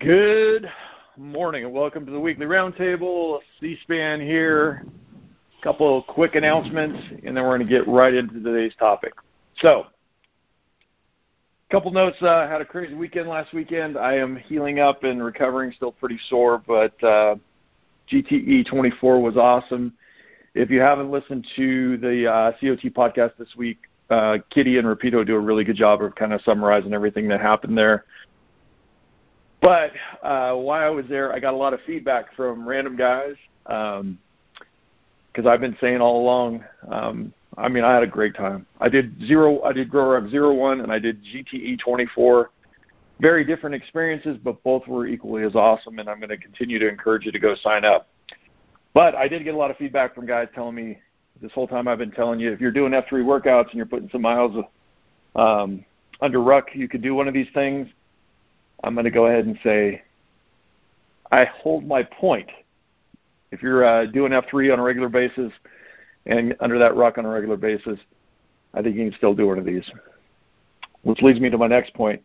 Good morning and welcome to the weekly roundtable. C-SPAN here. A couple of quick announcements, and then we're going to get right into today's topic. So, a couple notes. Uh, had a crazy weekend last weekend. I am healing up and recovering, still pretty sore, but uh, GTE 24 was awesome. If you haven't listened to the uh, COT podcast this week, uh, Kitty and Rapido do a really good job of kind of summarizing everything that happened there. But uh, while I was there, I got a lot of feedback from random guys because um, I've been saying all along. Um, I mean, I had a great time. I did zero. I did Grow Up Zero One, and I did GTE 24. Very different experiences, but both were equally as awesome. And I'm going to continue to encourage you to go sign up. But I did get a lot of feedback from guys telling me this whole time I've been telling you if you're doing F3 workouts and you're putting some miles um, under ruck, you could do one of these things I'm going to go ahead and say I hold my point. If you're uh, doing F3 on a regular basis and under that ruck on a regular basis, I think you can still do one of these. Which leads me to my next point.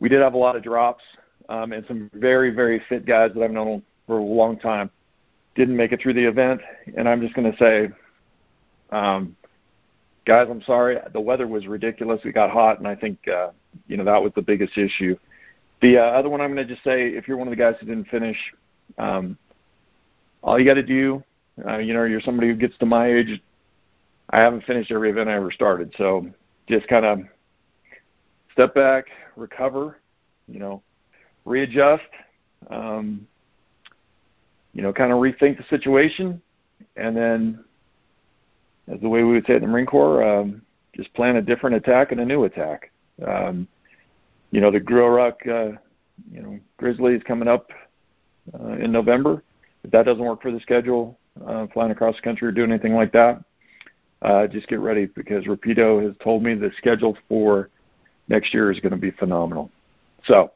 We did have a lot of drops um, and some very, very fit guys that I've known for a long time didn't make it through the event. And I'm just going to say, um, guys, I'm sorry. The weather was ridiculous. It got hot, and I think uh, you know that was the biggest issue. The uh, other one I'm going to just say, if you're one of the guys who didn't finish, um, all you got to do, uh, you know, you're somebody who gets to my age. I haven't finished every event I ever started, so just kind of step back, recover, you know, readjust, um, you know, kind of rethink the situation, and then, as the way we would say it in the Marine Corps, um, just plan a different attack and a new attack. Um, you know, the GrowRuck, uh, you know, Grizzly is coming up uh, in November. If that doesn't work for the schedule, uh, flying across the country or doing anything like that, uh, just get ready because Rapido has told me the schedule for next year is going to be phenomenal. So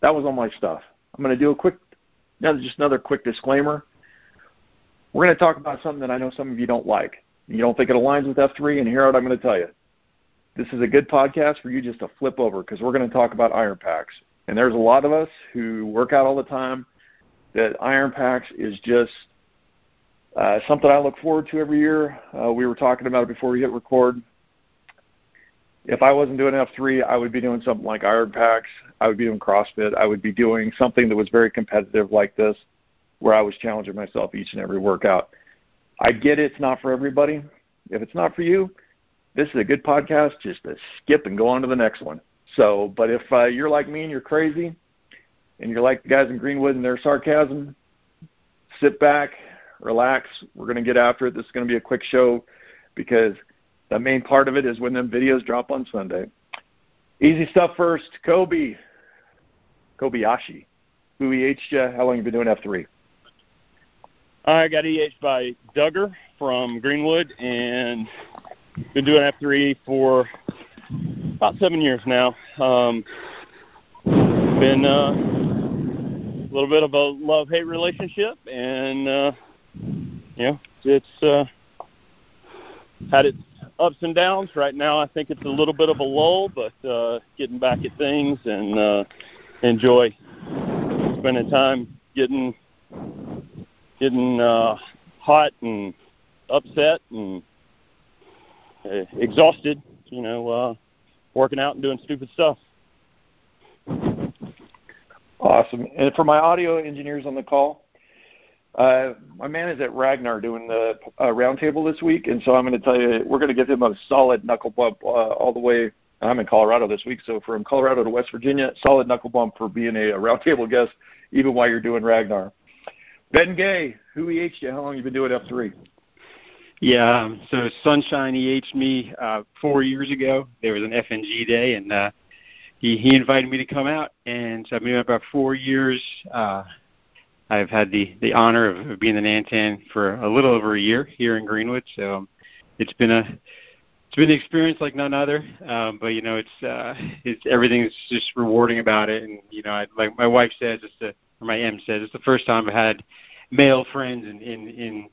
that was all my stuff. I'm going to do a quick, now just another quick disclaimer. We're going to talk about something that I know some of you don't like. You don't think it aligns with F3, and here what I'm going to tell you this is a good podcast for you just to flip over because we're going to talk about IronPAX. And there's a lot of us who work out all the time that IronPAX is just uh, something I look forward to every year. Uh, we were talking about it before we hit record. If I wasn't doing F3, I would be doing something like IronPAX. I would be doing CrossFit. I would be doing something that was very competitive like this, where I was challenging myself each and every workout. I get it, it's not for everybody. If it's not for you, this is a good podcast just to skip and go on to the next one. So, but if uh, you're like me and you're crazy, and you're like the guys in Greenwood and their sarcasm, sit back, relax. We're going to get after it. This is going to be a quick show because the main part of it is when them videos drop on Sunday. Easy stuff first. Kobe, Kobayashi, who EH'd you? How long you been doing F3? I got EH by Duggar from Greenwood, and been doing F3 for about seven years now. Um, been uh, a little bit of a love-hate relationship, and uh, you know, it's uh, had its ups and downs. Right now, I think it's a little bit of a lull, but uh, getting back at things and uh, enjoy spending time getting getting uh, hot and upset and exhausted, you know, uh, working out and doing stupid stuff. Awesome. And for my audio engineers on the call, uh, my man is at Ragnar doing the uh, roundtable this week, and so I'm going to tell you we're going to give him a solid knuckle bump uh, all the way. I'm in Colorado this week, so from Colorado to West Virginia, solid knuckle bump for being a, a roundtable guest, even while you're doing Ragnar. Ben Gay, who EH you? How long you been doing F3? Yeah, um, so Sunshine EH'd me uh, four years ago. There was an FNG day, and uh, he he invited me to come out, and so I've been about four years. Uh, I've had the the honor of, being the Nantan for a little over a year here in Greenwood, so um, it's been a it's been an experience like none other. Um, but you know, it's uh, it's everything's just rewarding about it, and you know, I, like my wife says, it's the or my M says, it's the first time I've had male friends in in in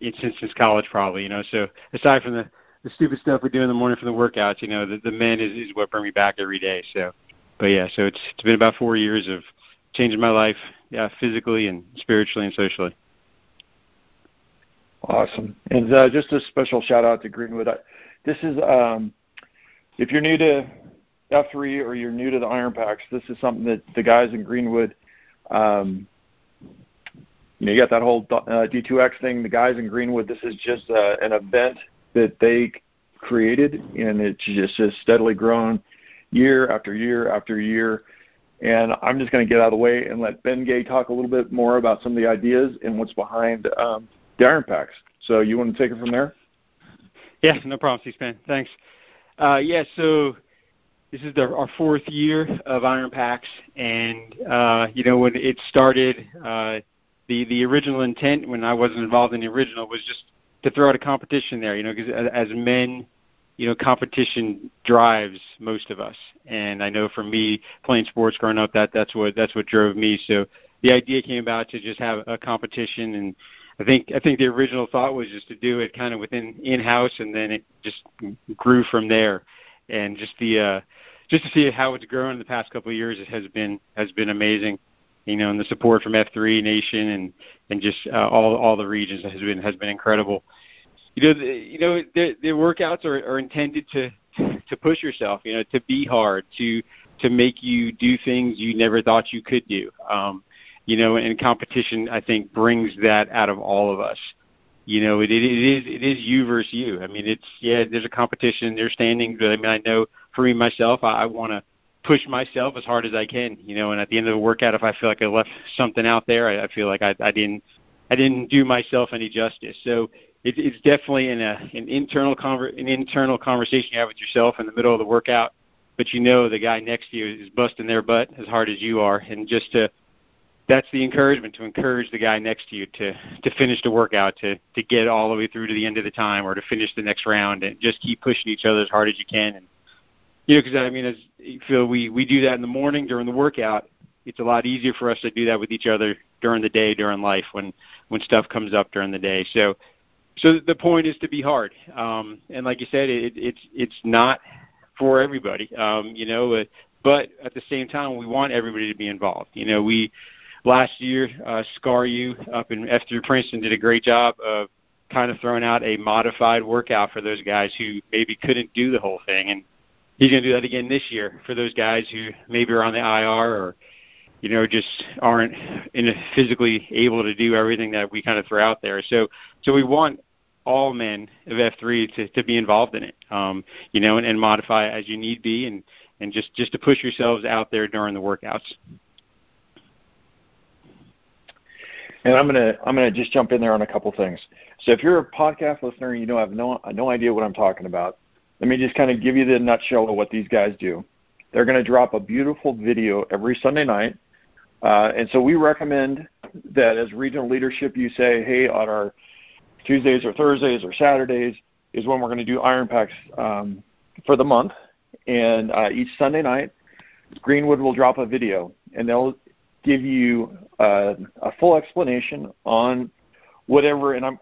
since since college probably you know so aside from the the stupid stuff we do in the morning for the workouts you know the the men is is what bring me back every day so but yeah, so it's it's been about four years of changing my life, yeah, physically and spiritually and socially. Awesome. And uh, just a special shout out to Greenwood. I, this is um, if you're new to F3 or you're new to the IronPAX, this is something that the guys in Greenwood, um, you know, you got that whole uh, D2X thing. The guys in Greenwood, this is just uh, an event that they created, and it's just steadily grown year after year after year. And I'm just going to get out of the way and let Ben Gay talk a little bit more about some of the ideas and what's behind um, the IronPAX. So you want to take it from there? Yeah, no problem, C-SPAN. Thanks. Uh, yeah, so this is the, our fourth year of IronPAX, and uh, you know when it started, uh, the the original intent when I wasn't involved in the original was just to throw out a competition there. You know, because as, men, you know, competition drives most of us, and I know for me, playing sports growing up, that that's what that's what drove me. So the idea came about to just have a competition and I think I think the original thought was just to do it kind of within in house, and then it just grew from there. And just the uh, just to see how it's grown in the past couple of years, it has been has been amazing. You know, and the support from F3 Nation and and just uh, all all the regions has been has been incredible. You know, the, you know the, the workouts are, are intended to to push yourself. You know, to be hard, to to make you do things you never thought you could do. Um, you know, and competition I think brings that out of all of us. You know, it, it is it is you versus you. I mean, it's yeah, there's a competition, there's standings, but I mean, I know for me myself, I, I want to push myself as hard as I can. You know, and at the end of the workout, if I feel like I left something out there, I, I feel like I, I didn't I didn't do myself any justice. So it, it's definitely an a, an internal conver- an internal conversation you have with yourself in the middle of the workout. But you know the guy next to you is busting their butt as hard as you are, and just to that's the encouragement to encourage the guy next to you to to finish the workout to to get all the way through to the end of the time or to finish the next round and just keep pushing each other as hard as you can and you know because I mean as you feel we we do that in the morning during the workout it's a lot easier for us to do that with each other during the day during life when when stuff comes up during the day. So so the point is to be hard. Um and like you said it it's it's not for everybody um you know uh, but at the same time we want everybody to be involved. You know we last year, uh, Scar U up in F3 Princeton did a great job of kind of throwing out a modified workout for those guys who maybe couldn't do the whole thing. And he's going to do that again this year for those guys who maybe are on the IR or, you know, just aren't in physically able to do everything that we kind of throw out there. So, so we want all men of F3 to, to be involved in it, um, you know, and, and modify as you need be and, and just, just to push yourselves out there during the workouts. And I'm gonna I'm gonna just jump in there on a couple things. So if you're a podcast listener, and you I have no no idea what I'm talking about. Let me just kind of give you the nutshell of what these guys do. They're going to drop a beautiful video every Sunday night, uh, and so we recommend that as regional leadership, you say, hey, on our Tuesdays or Thursdays or Saturdays is when we're going to do IronPAX um, for the month, and uh, each Sunday night, Greenwood will drop a video, and they'll give you uh, a full explanation on whatever, and I'm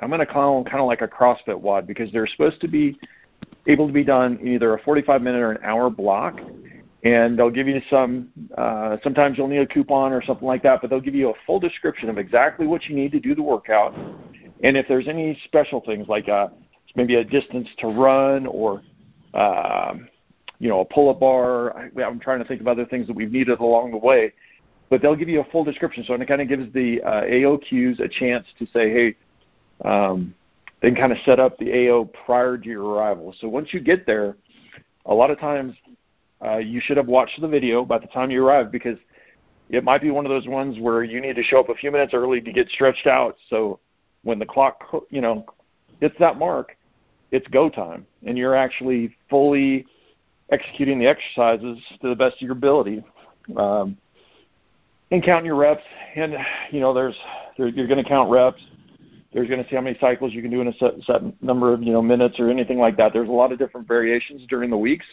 I'm going to call them kind of like a CrossFit WOD because they're supposed to be able to be done in either a 45 minute or an hour block, and they'll give you some. Uh, sometimes you'll need a coupon or something like that, but they'll give you a full description of exactly what you need to do the workout, and if there's any special things like uh, maybe a distance to run or um, you know, a pull-up bar. I'm trying to think of other things that we've needed along the way, but they'll give you a full description. So it kind of gives the uh, AOQs a chance to say, hey, um, they can kind of set up the AO prior to your arrival. So once you get there, a lot of times uh, you should have watched the video by the time you arrive because it might be one of those ones where you need to show up a few minutes early to get stretched out. So when the clock, you know, hits that mark, it's go time, and you're actually fully executing the exercises to the best of your ability. Um, and counting your reps, and you know, there's there, you're going to count reps. There's going to see how many cycles you can do in a set, set number of you know minutes or anything like that. There's a lot of different variations during the weeks,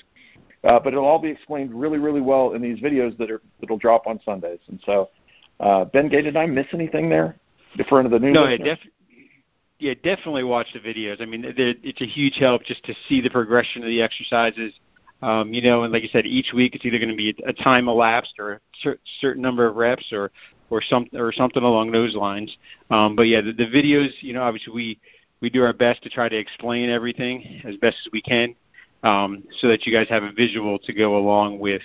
uh, but it'll all be explained really, really well in these videos that are that'll drop on Sundays. And so, uh, Ben Gay, did I miss anything there? For the new no, I def- yeah, definitely watch the videos. I mean, it's a huge help just to see the progression of the exercises Um, you know, and like you said, each week it's either going to be a time elapsed or a cer- certain number of reps or or something or something along those lines. Um, but yeah, the, the videos, you know, obviously we we do our best to try to explain everything as best as we can, um, so that you guys have a visual to go along with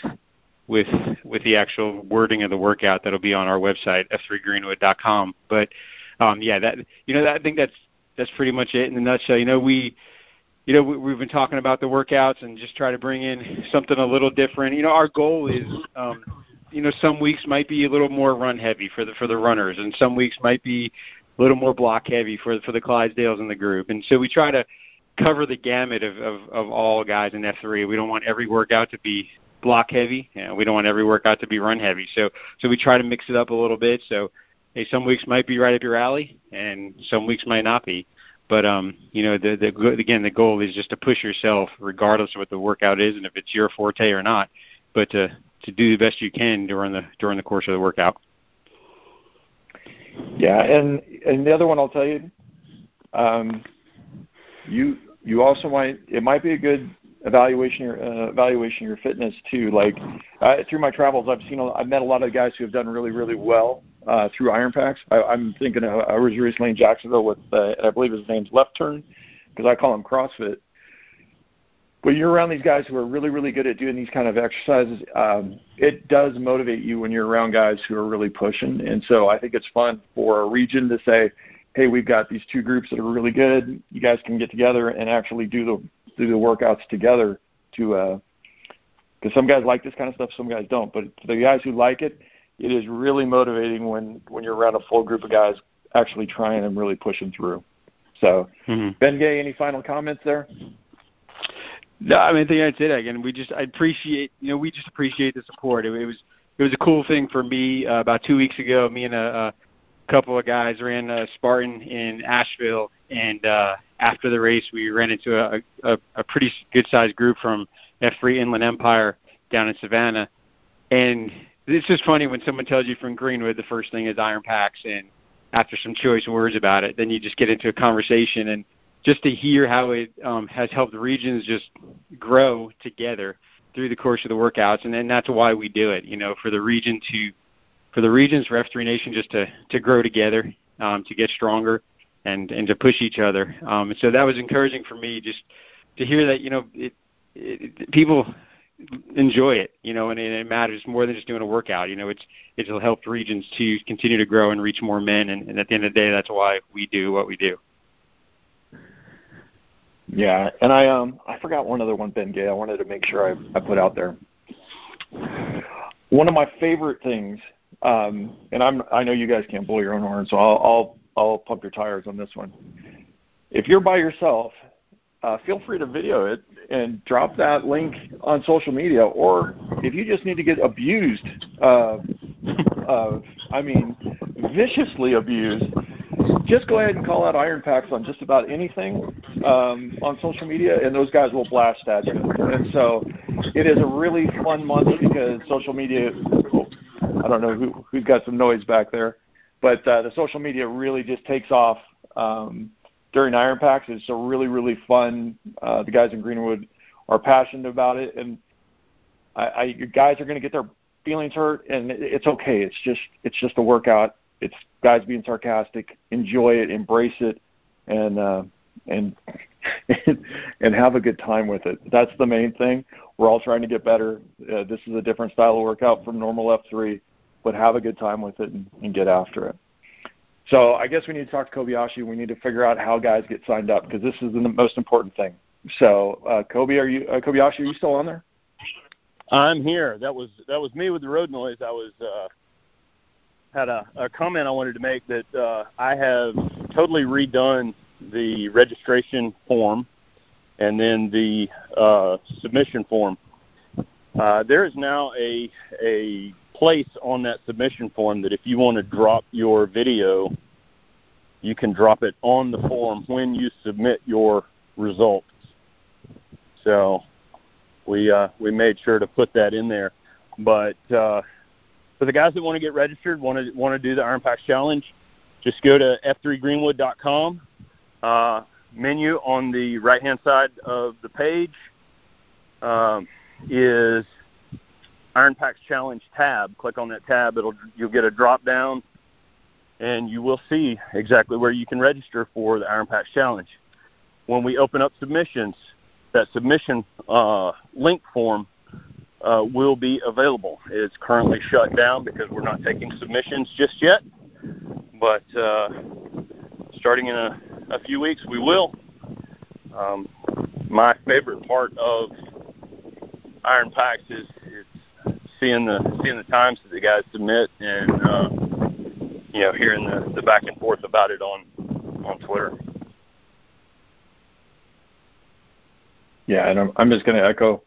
with with the actual wording of the workout that'll be on our website f3greenwood.com. But um, yeah, that you know, that, I think that's that's pretty much it in a nutshell. You know, we you know, we, we've been talking about the workouts and just try to bring in something a little different. You know, our goal is, um, you know, some weeks might be a little more run heavy for the for the runners, and some weeks might be a little more block heavy for for the Clydesdales in the group. And so we try to cover the gamut of of, of all guys in F3. We don't want every workout to be block heavy. Know, we don't want every workout to be run heavy. So so we try to mix it up a little bit. So hey, some weeks might be right up your alley, and some weeks might not be. But um, you know, the the again, the goal is just to push yourself, regardless of what the workout is, and if it's your forte or not. But to to do the best you can during the during the course of the workout. Yeah, and and the other one I'll tell you, um, you you also might it might be a good evaluation your uh, evaluation your fitness too. Like uh, through my travels, I've seen I've met a lot of guys who have done really really well uh, through IronPAX. I, I'm thinking of, I was recently in Jacksonville with uh, I believe his name's Left Turn because I call him CrossFit. When you're around these guys who are really really good at doing these kind of exercises, um, it does motivate you when you're around guys who are really pushing. And so I think it's fun for a region to say, hey, we've got these two groups that are really good. You guys can get together and actually do the do the workouts together to uh because some guys like this kind of stuff, some guys don't. But the guys who like it, it is really motivating when when you're around a full group of guys actually trying and really pushing through. So, mm-hmm. Ben Gay, any final comments there? No, I mean, I think that's it. Again, we just I appreciate you know we just appreciate the support. It, it was it was a cool thing for me uh, about two weeks ago. Me and a, a couple of guys ran a Spartan in Asheville, and uh, after the race, we ran into a, a, a pretty good sized group from F3 Inland Empire down in Savannah, and it's just funny when someone tells you from Greenwood the first thing is IronPAX, and after some choice words about it, then you just get into a conversation and just to hear how it um, has helped regions just grow together through the course of the workouts, and then that's why we do it. You know, for the region to, for the regions for F3 Nation just to to grow together, um, to get stronger, and and to push each other. Um, and so that was encouraging for me just to hear that you know it, it, people enjoy it, you know, and, it matters more than just doing a workout. You know, it's it'll help regions to continue to grow and reach more men, and, and at the end of the day, that's why we do what we do. Yeah, and I um I forgot one other one, Ben Gay. I wanted to make sure I I put out there. One of my favorite things, um, and I'm I know you guys can't blow your own horn, so I'll I'll I'll pump your tires on this one. If you're by yourself, uh, feel free to video it and drop that link on social media. Or if you just need to get abused, uh, uh, I mean, viciously abused, just go ahead and call out IronPAX on just about anything um, on social media, and those guys will blast at you. And so it is a really fun month because social media. I don't know who who's got some noise back there, but uh, the social media really just takes off. Um, during IronPAX. It's a really really fun. Uh, the guys in Greenwood are passionate about it, and I, I guys are going to get their feelings hurt, and it's okay. It's just it's just a workout. It's guys being sarcastic. Enjoy it, embrace it, and uh, and and have a good time with it. That's the main thing. We're all trying to get better. Uh, this is a different style of workout from normal F3, but have a good time with it and, and get after it. So I guess we need to talk to Kobayashi. We need to figure out how guys get signed up because this is the most important thing. So uh, Kobe, are you uh, Kobayashi? Are you still on there? I'm here. That was that was me with the road noise. I was uh, had a, a comment I wanted to make that uh, I have totally redone the registration form and then the uh, submission form. Uh, there is now a a place on that submission form that if you want to drop your video, you can drop it on the form when you submit your results. So we uh, we made sure to put that in there. But uh, for the guys that want to get registered, want to want to do the IronPAX Challenge, just go to f3greenwood.com. Uh, menu on the right hand side of the page. Um, is IronPAX Challenge tab. Click on that tab. It'll you'll get a drop down, and you will see exactly where you can register for the IronPAX Challenge. When we open up submissions, that submission uh, link form uh, will be available. It's currently shut down because we're not taking submissions just yet, but uh, starting in a, a few weeks we will. Um, my favorite part of IronPAX is, is seeing the seeing the times that the guys submit and uh, you know hearing the, the back and forth about it on on Twitter. Yeah, and I'm, I'm just going to echo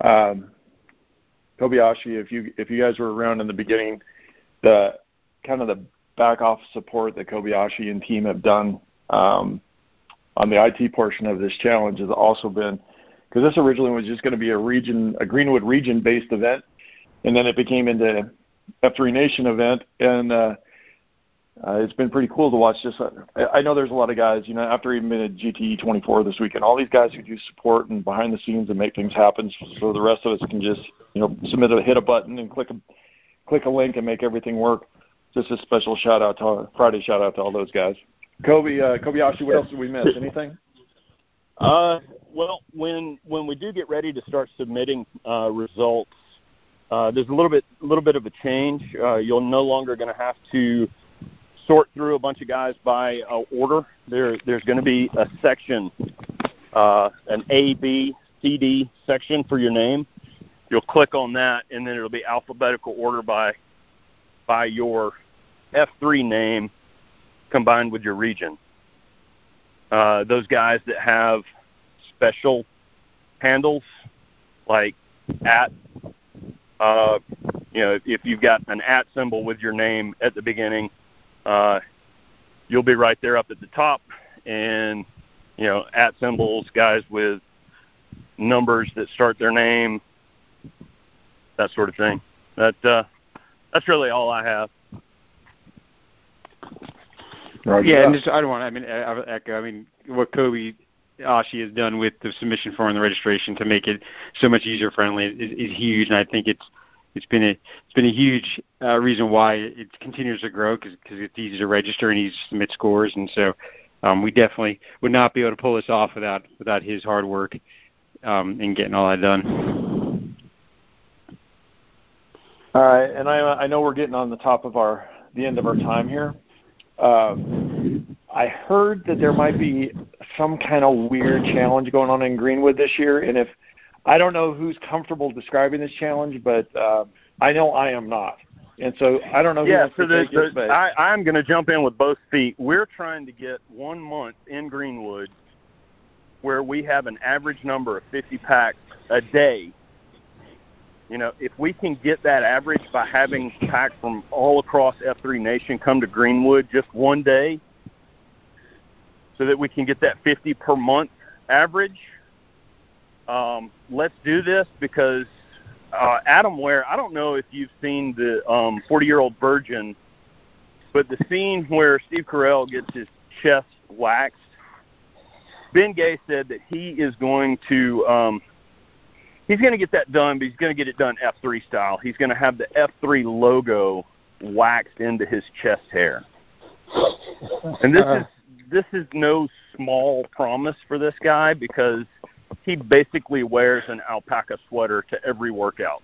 um, Kobayashi. If you if you guys were around in the beginning, the kind of the back office support that Kobayashi and team have done um, on the IT portion of this challenge has also been because this originally was just going to be a region, a Greenwood region based event, and then it became into F3 Nation event, and uh, uh, it's been pretty cool to watch. Just I know there's a lot of guys, you know, after even been at GTE 24 this weekend, all these guys who do support and behind the scenes and make things happen, so the rest of us can just you know submit a hit a button and click a click a link and make everything work. Just a special shout out to Friday shout out to all those guys. Kobe, uh, Kobayashi, what else did we miss? Anything? Uh, well, when when we do get ready to start submitting uh, results, uh, there's a little bit a little bit of a change. Uh, you're no longer going to have to sort through a bunch of guys by uh, order. There there's going to be a section, uh, an A, B, C, D section for your name. You'll click on that, and then it'll be alphabetical order by by your F3 name combined with your region. Uh, those guys that have special handles like at, uh, you know, if you've got an at symbol with your name at the beginning, uh, you'll be right there up at the top. And, you know, at symbols, guys with numbers that start their name, that sort of thing. That uh, that's really all I have. Right. Yeah, and just, I don't want. I mean, I, echo. I mean, what Kobe Ashi has done with the submission form and the registration to make it so much user friendly is, is huge, and I think it's it's been a it's been a huge uh, reason why it continues to grow because it's easy to register and easy to submit scores, and so um, we definitely would not be able to pull this off without without his hard work um, in getting all that done. All right, and I I know we're getting on the top of our the end of our time here. Um, I heard that there might be some kind of weird challenge going on in Greenwood this year, and if I don't know who's comfortable describing this challenge, but uh, I know I am not. And so I don't know. yeah, so the, the, it, I, I'm going to jump in with both feet. We're trying to get one month in Greenwood where we have an average number of 50 packs a day you know, if we can get that average by having packs from all across F3 Nation come to Greenwood just one day, so that we can get that 50 per month average, um, let's do this because uh, Adam Ware, I don't know if you've seen the um, 40 year old virgin, but the scene where Steve Carell gets his chest waxed, Ben Gay said that he is going to um, he's going to get that done, but he's going to get it done F3 style. He's going to have the F3 logo waxed into his chest hair. And this is this is no small promise for this guy because he basically wears an alpaca sweater to every workout.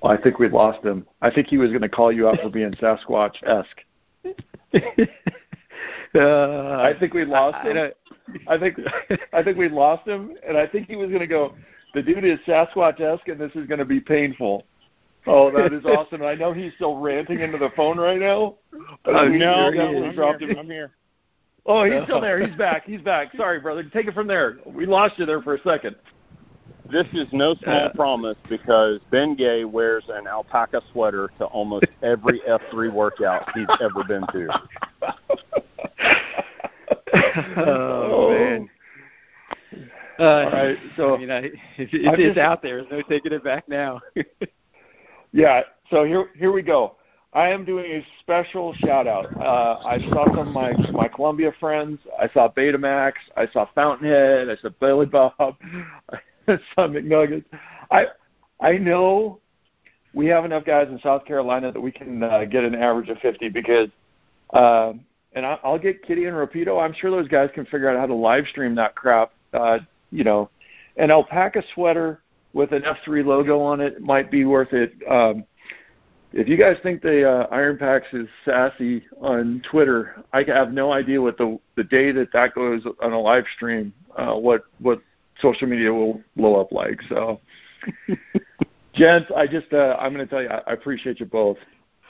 Well, I think we lost him. I think he was going to call you out for being Sasquatch esque. uh, I think we lost him. I think I think we lost him, and I think he was going to go. The dude is Sasquatch-esque, and this is going to be painful. Oh, that is awesome! I know he's still ranting into the phone right now. Uh, no, I'm, here. I'm here. Oh, he's still there. He's back. He's back. Sorry, brother. Take it from there. We lost you there for a second. This is no small uh, promise because Ben Gay wears an alpaca sweater to almost every F3 workout he's ever been to. oh, man. Uh, All right, so I mean, I, it's, it's, it's out there. There's no taking it back now. yeah. So here, here we go. I am doing a special shout out. Uh, I saw some of my my Columbia friends. I saw Betamax. I saw Fountainhead. I saw Billy Bob. Sun McNuggets. I I know we have enough guys in South Carolina that we can uh, get an average of 50 because, uh, and I, I'll get Kitty and Rapido. I'm sure those guys can figure out how to live stream that crap. Uh, you know, an alpaca sweater with an F3 logo on it might be worth it. Um, if you guys think the uh, IronPAX is sassy on Twitter, I have no idea what the the day that that goes on a live stream, uh, what what social media will blow up like. So, gents, I just uh, I'm going to tell you, I, I appreciate you both,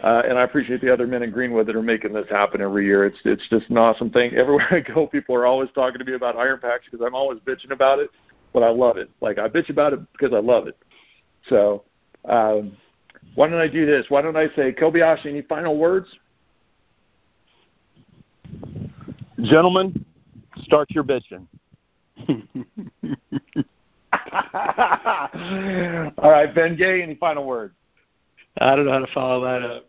uh, and I appreciate the other men in Greenwood that are making this happen every year. It's it's just an awesome thing. Everywhere I go, people are always talking to me about IronPAX because I'm always bitching about it, but I love it. Like I bitch about it because I love it. So. Um, why don't I do this? Why don't I say, Kobayashi, any final words? Gentlemen, start your bitching. All right, Ben Gay, any final words? I don't know how to follow that up.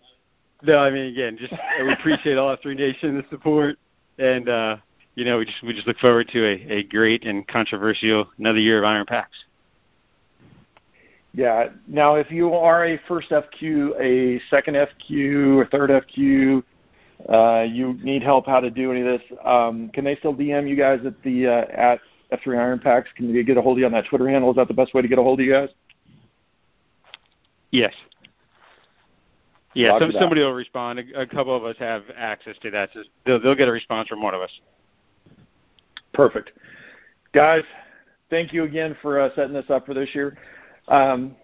No, I mean again, just we appreciate all three Nation the support, and uh, you know we just we just look forward to a, a great and controversial another year of IronPAX. Yeah. Now, if you are a first FQ, a second FQ, or third FQ, uh, you need help how to do any of this, um, can they still DM you guys at the uh, at F3 IronPAX? Can they get a hold of you on that Twitter handle? Is that the best way to get a hold of you guys? Yes. Yeah, some, somebody will respond. A, a, couple of us have access to that. So they'll, they'll get a response from one of us. Perfect. Guys, thank you again for uh, setting this up for this year. Um,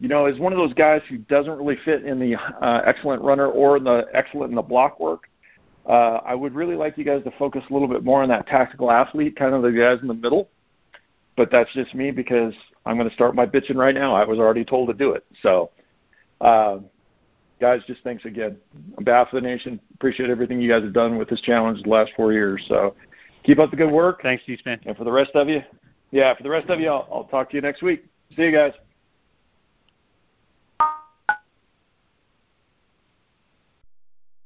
you know, as one of those guys who doesn't really fit in the uh, excellent runner or the excellent in the block work, uh, I would really like you guys to focus a little bit more on that tactical athlete, kind of the guys in the middle. But that's just me because I'm going to start my bitching right now. I was already told to do it. So, uh, guys, just thanks again. On behalf of the nation, appreciate everything you guys have done with this challenge the last four years. So, keep up the good work. Thanks, C-SPAN. And for the rest of you, yeah, for the rest of you, I'll, I'll talk to you next week. See you guys.